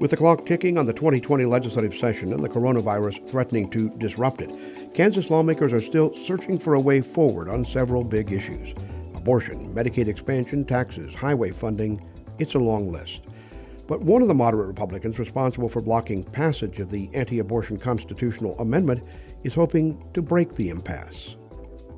With the clock ticking on the 2020 legislative session and the coronavirus threatening to disrupt it, Kansas lawmakers are still searching for a way forward on several big issues abortion, Medicaid expansion, taxes, highway funding. It's a long list. But one of the moderate Republicans responsible for blocking passage of the anti abortion constitutional amendment is hoping to break the impasse.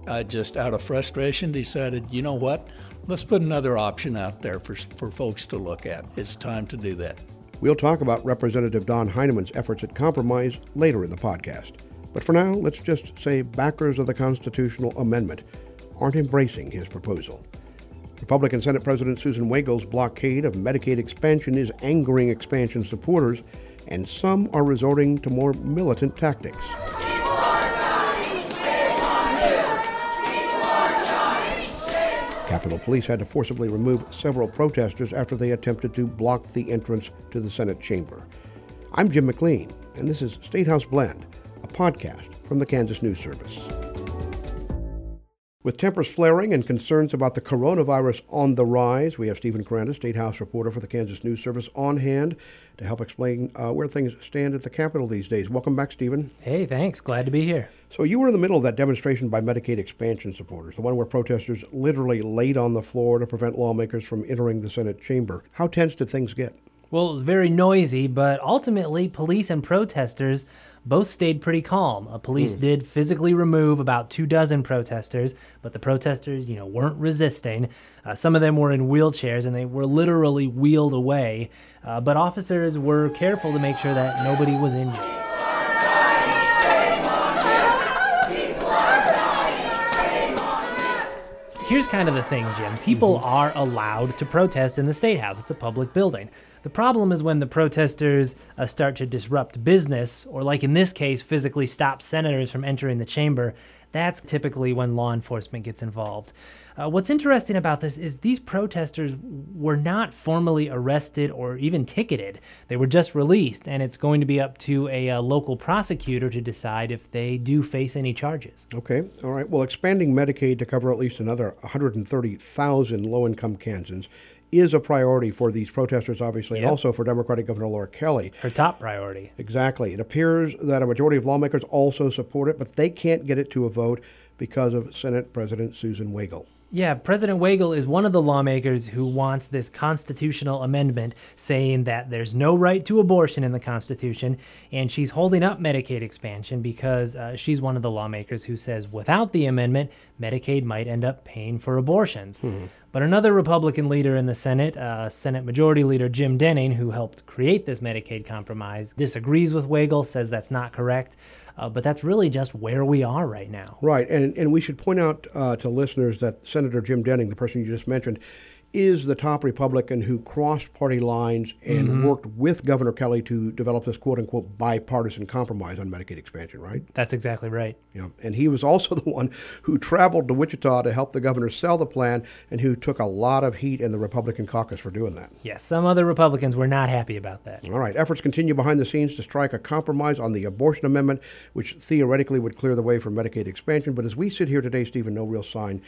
I just, out of frustration, decided, you know what? Let's put another option out there for, for folks to look at. It's time to do that. We'll talk about Representative Don Hineman's efforts at compromise later in the podcast. But for now, let's just say backers of the constitutional amendment aren't embracing his proposal. Republican Senate President Susan Wagle's blockade of Medicaid expansion is angering expansion supporters, and some are resorting to more militant tactics. Capitol Police had to forcibly remove several protesters after they attempted to block the entrance to the Senate chamber. I'm Jim McLean, and this is State House Blend, a podcast from the Kansas News Service. With tempers flaring and concerns about the coronavirus on the rise, we have Stephen Koranda, State House reporter for the Kansas News Service, on hand to help explain uh, where things stand at the Capitol these days. Welcome back, Stephen. Hey, thanks. Glad to be here. So, you were in the middle of that demonstration by Medicaid expansion supporters, the one where protesters literally laid on the floor to prevent lawmakers from entering the Senate chamber. How tense did things get? Well, it was very noisy, but ultimately, police and protesters both stayed pretty calm. Uh, police mm. did physically remove about two dozen protesters, but the protesters, you know, weren't resisting. Uh, some of them were in wheelchairs and they were literally wheeled away. Uh, but officers were careful to make sure that nobody was injured. Here's kind of the thing, Jim. People mm-hmm. are allowed to protest in the State House. It's a public building. The problem is when the protesters uh, start to disrupt business, or like in this case, physically stop senators from entering the chamber. That's typically when law enforcement gets involved. Uh, what's interesting about this is these protesters were not formally arrested or even ticketed. They were just released, and it's going to be up to a, a, uh, local prosecutor to decide if they do face any charges. Okay, all right. Well, expanding Medicaid to cover at least another 130,000 low income Kansans is a priority for these protesters, obviously, yep. and also for Democratic Governor Laura Kelly. Her top priority. Exactly. It appears that a majority of lawmakers also support it, but they can't get it to a vote because of Senate President Susan Wagle. Yeah, President Wagle is one of the lawmakers who wants this constitutional amendment saying that there's no right to abortion in the Constitution, and she's holding up Medicaid expansion because uh, she's one of the lawmakers who says without the amendment, Medicaid might end up paying for abortions. Hmm. But another Republican leader in the Senate, uh, Senate Majority Leader Jim Denning, who helped create this Medicaid compromise, disagrees with Wagle, says that's not correct. Uh, but that's really just where we are right now. Right. And, and we should point out uh, to listeners that Senator Jim Denning, the person you just mentioned, is the top Republican who crossed party lines and mm-hmm. worked with Governor Kelly to develop this quote unquote bipartisan compromise on Medicaid expansion, right? That's exactly right. Yeah. And he was also the one who traveled to Wichita to help the governor sell the plan and who took a lot of heat in the Republican caucus for doing that. Yes, some other Republicans were not happy about that. All right. Efforts continue behind the scenes to strike a compromise on the abortion amendment, which theoretically would clear the way for Medicaid expansion. But as we sit here today, Stephen, no real sign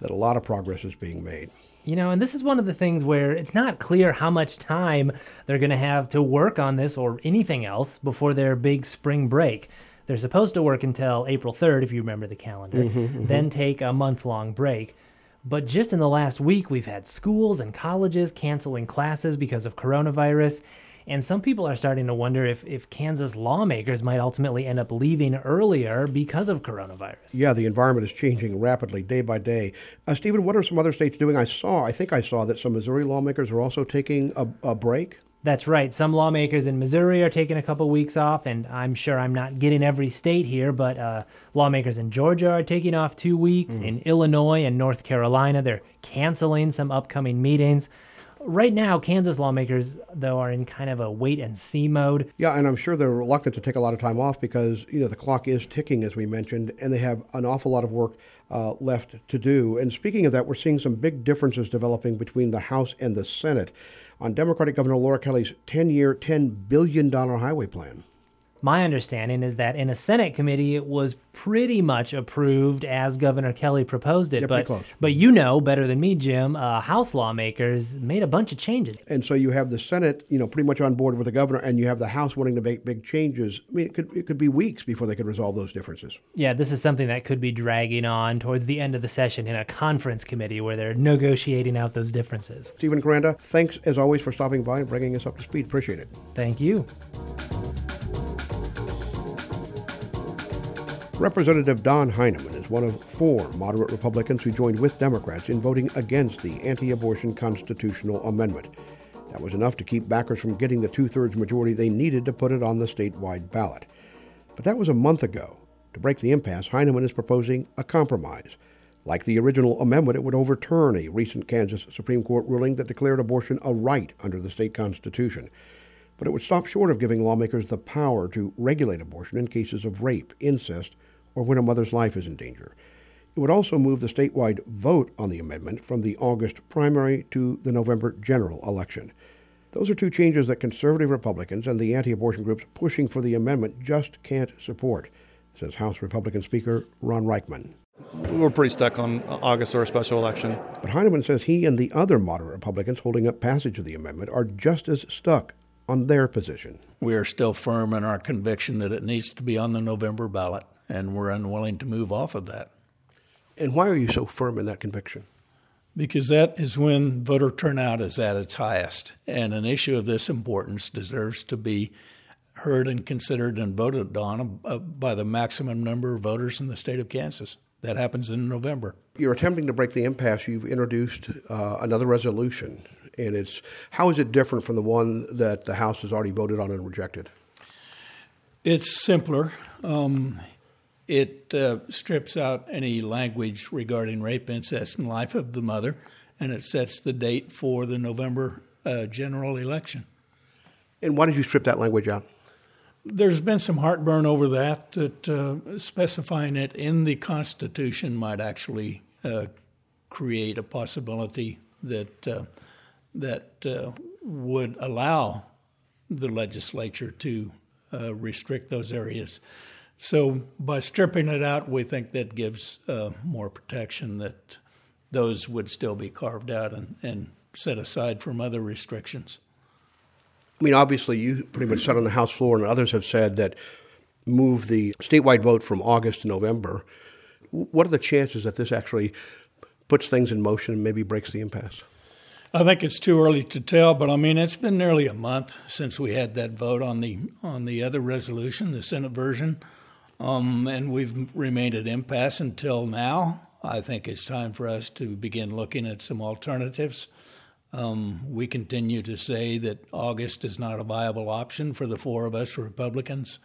that a lot of progress is being made. You know, and this is one of the things where it's not clear how much time they're going to have to work on this or anything else before their big spring break. They're supposed to work until April 3rd, if you remember the calendar, mm-hmm, mm-hmm. then take a month long break. But just in the last week, we've had schools and colleges canceling classes because of coronavirus. And some people are starting to wonder if, if Kansas lawmakers might ultimately end up leaving earlier because of coronavirus. Yeah, the environment is changing rapidly day by day. Uh, Stephen, what are some other states doing? I saw, I think I saw that some Missouri lawmakers are also taking a, a break. That's right. Some lawmakers in Missouri are taking a couple weeks off, and I'm sure I'm not getting every state here, but uh, lawmakers in Georgia are taking off two weeks. Mm. In Illinois and North Carolina, they're canceling some upcoming meetings right now, Kansas lawmakers, though, are in kind of a wait and see mode. Yeah, and I'm sure they're reluctant to take a lot of time off because, you know, the clock is ticking, as we mentioned, and they have an awful lot of work uh, left to do. And speaking of that, we're seeing some big differences developing between the House and the Senate on Democratic Governor Laura Kelly's 10 year, $10 billion highway plan. My understanding is that in a Senate committee, it was pretty much approved as Governor Kelly proposed it. Yeah, but, close. but you know better than me, Jim, uh, House lawmakers made a bunch of changes. And so you have the Senate, you know, pretty much on board with the governor, and you have the House wanting to make big changes. I mean, it could it could be weeks before they could resolve those differences. Yeah, this is something that could be dragging on towards the end of the session in a conference committee where they're negotiating out those differences. Stephen Koranda, thanks as always for stopping by and bringing us up to speed. Appreciate it. Thank you. Representative Don Hineman is one of four moderate Republicans who joined with Democrats in voting against the anti abortion constitutional amendment. That was enough to keep backers from getting the two thirds majority they needed to put it on the statewide ballot. But that was a month ago. To break the impasse, Hineman is proposing a compromise. Like the original amendment, it would overturn a recent Kansas Supreme Court ruling that declared abortion a right under the state constitution but it would stop short of giving lawmakers the power to regulate abortion in cases of rape, incest, or when a mother's life is in danger. It would also move the statewide vote on the amendment from the August primary to the November general election. Those are two changes that conservative Republicans and the anti abortion groups pushing for the amendment just can't support, says House Republican Speaker Ron Ryckman. We're pretty stuck on August or a special election. But Hineman says he and the other moderate Republicans holding up passage of the amendment are just as stuck on their position. We are still firm in our conviction that it needs to be on the November ballot, and we're unwilling to move off of that. And why are you so firm in that conviction? Because that is when voter turnout is at its highest, and an issue of this importance deserves to be heard and considered and voted on uh, by the maximum number of voters in the state of Kansas. That happens in November. You're attempting to break the impasse. You've introduced uh, another resolution, and it's how is it different from the one that the House has already voted on and rejected? It's simpler. Um, it uh, strips out any language regarding rape, incest, and life of the mother, and it sets the date for the November uh, general election. And why did you strip that language out? There's been some heartburn over that, that uh, specifying it in the Constitution might actually uh, create a possibility that, uh, that uh, would allow the legislature to uh, restrict those areas. So by stripping it out, we think that gives uh, more protection that those would still be carved out and, and set aside from other restrictions. I mean, obviously, you pretty much said on the House floor, and others have said that move the statewide vote from August to November. What are the chances that this actually puts things in motion and maybe breaks the impasse? I think it's too early to tell, but I mean it's been nearly a month since we had that vote on the on the other resolution, the Senate version, um, and we've remained at impasse until now. I think it's time for us to begin looking at some alternatives. Um, we continue to say that August is not a viable option for the four of us Republicans,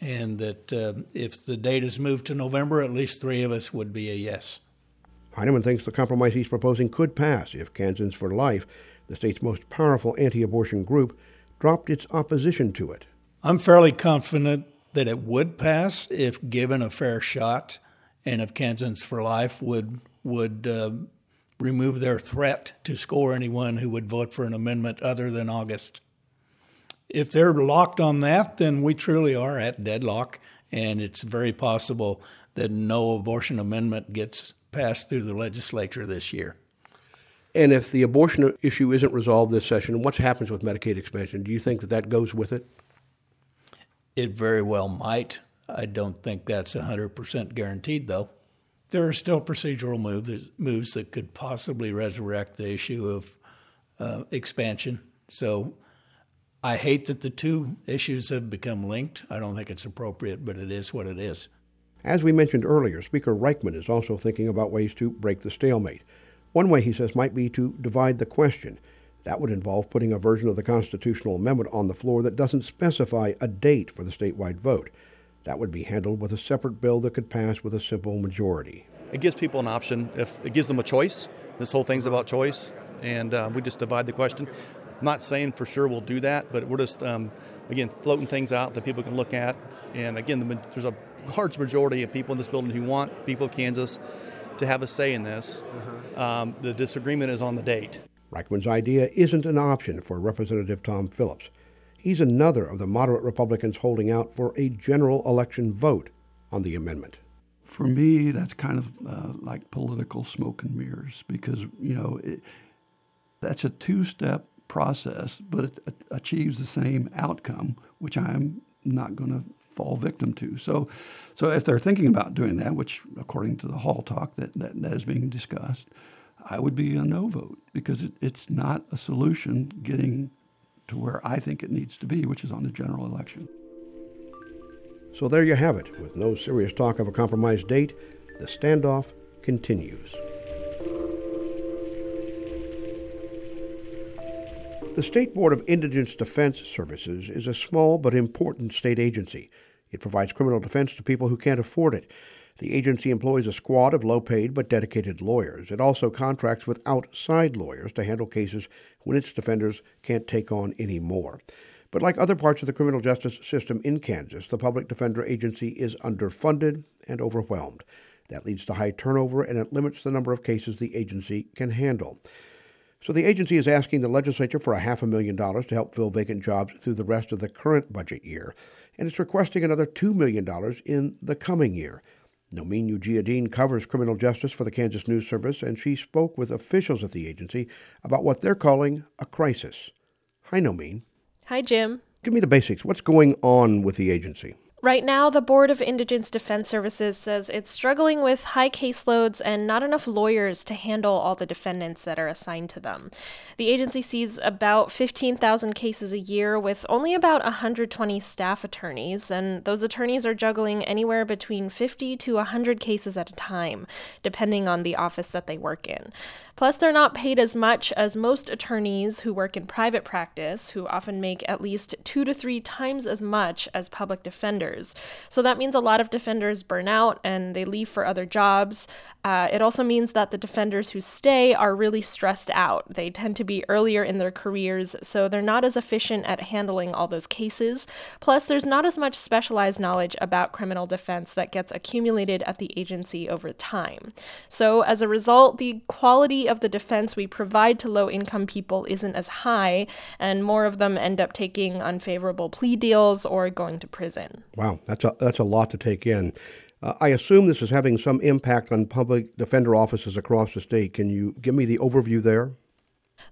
and that uh, if the date is moved to November, at least three of us would be a yes. Hineman thinks the compromise he's proposing could pass if Kansans for Life, the state's most powerful anti abortion group, dropped its opposition to it. I'm fairly confident that it would pass if given a fair shot, and if Kansans for Life would would uh, remove their threat to score anyone who would vote for an amendment other than August. If they're locked on that, then we truly are at deadlock, and it's very possible that no abortion amendment gets passed through the legislature this year. And if the abortion issue isn't resolved this session, what happens with Medicaid expansion? Do you think that that goes with it? It very well might. I don't think that's 100% guaranteed, though. There are still procedural moves, moves that could possibly resurrect the issue of uh, expansion. So I hate that the two issues have become linked. I don't think it's appropriate, but it is what it is. As we mentioned earlier, Speaker Ryckman is also thinking about ways to break the stalemate. One way, he says, might be to divide the question. That would involve putting a version of the constitutional amendment on the floor that doesn't specify a date for the statewide vote. That would be handled with a separate bill that could pass with a simple majority. It gives people an option. If it gives them a choice, this whole thing's about choice, and uh, we just divide the question. I'm not saying for sure we'll do that, but we're just um, again floating things out that people can look at. And again, the, there's a large majority of people in this building who want people of Kansas to have a say in this. Uh-huh. Um, the disagreement is on the date. Ryckman's idea isn't an option for Representative Tom Phillips. He's another of the moderate Republicans holding out for a general election vote on the amendment. For me, that's kind of uh, like political smoke and mirrors because, you know, it, that's a two step process, but it achieves the same outcome, which I'm not going to fall victim to. So, so if they're thinking about doing that, which according to the hall talk that, that, that is being discussed, I would be a no vote because it, it's not a solution getting to where I think it needs to be, which is on the general election. So there you have it. With no serious talk of a compromise date, the standoff continues. The State Board of Indigents' Defense Services is a small but important state agency. It provides criminal defense to people who can't afford it. The agency employs a squad of low paid but dedicated lawyers. It also contracts with outside lawyers to handle cases when its defenders can't take on any more. But like other parts of the criminal justice system in Kansas, the Public Defender Agency is underfunded and overwhelmed. That leads to high turnover and it limits the number of cases the agency can handle. So the agency is asking the legislature for a half a million dollars to help fill vacant jobs through the rest of the current budget year, and it's requesting another $2 million in the coming year. Nomin Ujiyediin covers criminal justice for the Kansas News Service, and she spoke with officials at the agency about what they're calling a crisis. Hi, Nomin. Hi, Jim. Give me the basics. What's going on with the agency? Right now, the Board of Indigents' Defense Services says it's struggling with high caseloads and not enough lawyers to handle all the defendants that are assigned to them. The agency sees about 15,000 cases a year with only about 120 staff attorneys, and those attorneys are juggling anywhere between 50 to 100 cases at a time, depending on the office that they work in. Plus, they're not paid as much as most attorneys who work in private practice, who often make at least two to three times as much as public defenders. So that means a lot of defenders burn out and they leave for other jobs. Uh, it also means that the defenders who stay are really stressed out. They tend to be earlier in their careers, so they're not as efficient at handling all those cases. Plus, there's not as much specialized knowledge about criminal defense that gets accumulated at the agency over time. So, as a result, the quality of the defense we provide to low income people isn't as high, and more of them end up taking unfavorable plea deals or going to prison. Wow, that's a, that's a lot to take in. Uh, I assume this is having some impact on public defender offices across the state. Can you give me the overview there?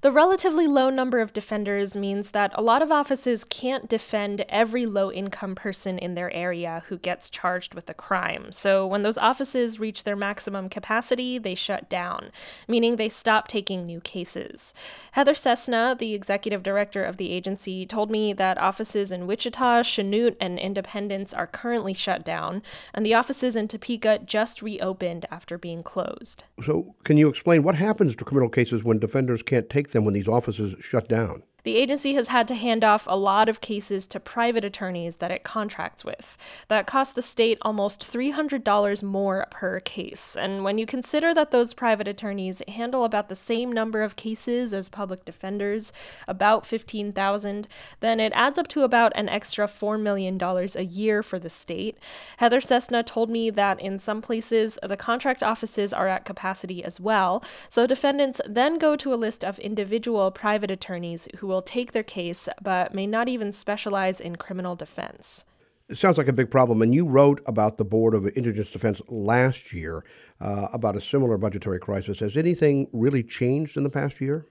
The relatively low number of defenders means that a lot of offices can't defend every low income person in their area who gets charged with a crime. So when those offices reach their maximum capacity, they shut down, meaning they stop taking new cases. Heather Cessna, the executive director of the agency, told me that offices in Wichita, Chanute, and Independence are currently shut down, and the offices in Topeka just reopened after being closed. So, can you explain what happens to criminal cases when defenders can't take them when these offices shut down? The agency has had to hand off a lot of cases to private attorneys that it contracts with. That costs the state almost $300 more per case. And when you consider that those private attorneys handle about the same number of cases as public defenders, about 15,000, then it adds up to about an extra $4 million a year for the state. Heather Cessna told me that in some places the contract offices are at capacity as well, so defendants then go to a list of individual private attorneys who will take their case but may not even specialize in criminal defense. It sounds like a big problem. And you wrote about the Board of Indigents' Defense last year uh, about a similar budgetary crisis. Has anything really changed in the past year?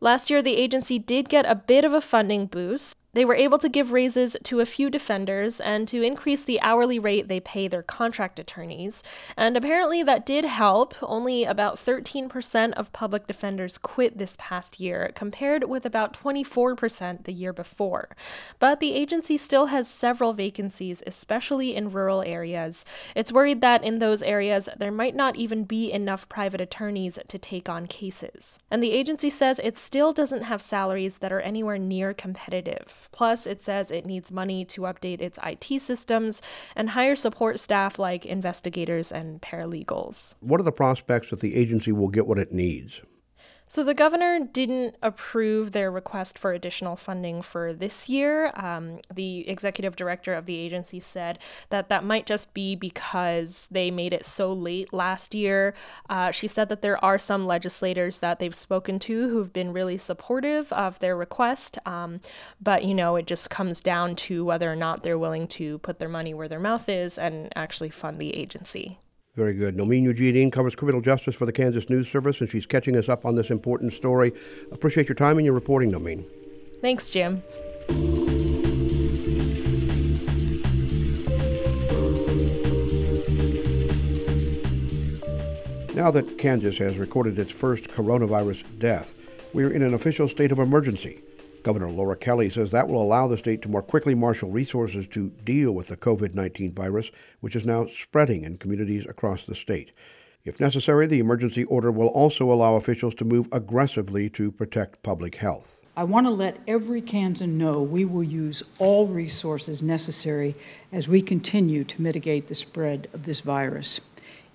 Last year, the agency did get a bit of a funding boost. They were able to give raises to a few defenders and to increase the hourly rate they pay their contract attorneys. And apparently that did help. Only about 13% of public defenders quit this past year, compared with about 24% the year before. But the agency still has several vacancies, especially in rural areas. It's worried that in those areas there might not even be enough private attorneys to take on cases. And the agency says it still doesn't have salaries that are anywhere near competitive. Plus, it says it needs money to update its IT systems and hire support staff like investigators and paralegals. What are the prospects that the agency will get what it needs? So the governor didn't approve their request for additional funding for this year. Um, the executive director of the agency said that that might just be because they made it so late last year. Uh, she said that there are some legislators that they've spoken to who've been really supportive of their request, um, but you know it just comes down to whether or not they're willing to put their money where their mouth is and actually fund the agency. Very good. Nomin Ujiyediin covers criminal justice for the Kansas News Service, and she's catching us up on this important story. Appreciate your time and your reporting, Nomin. Thanks, Jim. Now that Kansas has recorded its first coronavirus death, we are in an official state of emergency. Governor Laura Kelly says that will allow the state to more quickly marshal resources to deal with the COVID 19 virus, which is now spreading in communities across the state. If necessary, the emergency order will also allow officials to move aggressively to protect public health. I want to let every Kansan know we will use all resources necessary as we continue to mitigate the spread of this virus.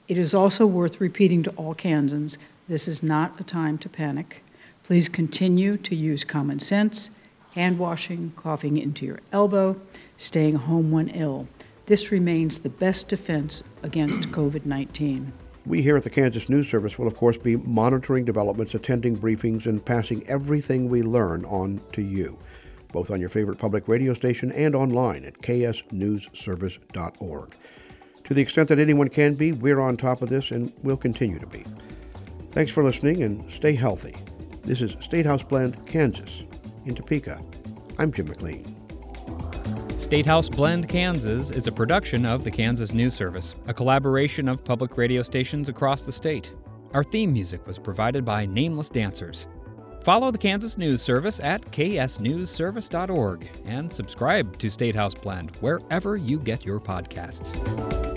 It is also worth repeating to all Kansans this is not a time to panic. Please continue to use common sense, hand washing, coughing into your elbow, staying home when ill. This remains the best defense against COVID 19. We here at the Kansas News Service will, of course, be monitoring developments, attending briefings, and passing everything we learn on to you, both on your favorite public radio station and online at ksnewsservice.org. To the extent that anyone can be, we're on top of this and will continue to be. Thanks for listening and stay healthy. This is State House Blend, Kansas. In Topeka, I'm Jim McLean. State House Blend Kansas is a production of the Kansas News Service, a collaboration of public radio stations across the state. Our theme music was provided by Nameless Dancers. Follow the Kansas News Service at ksnewsservice.org and subscribe to State House Blend wherever you get your podcasts.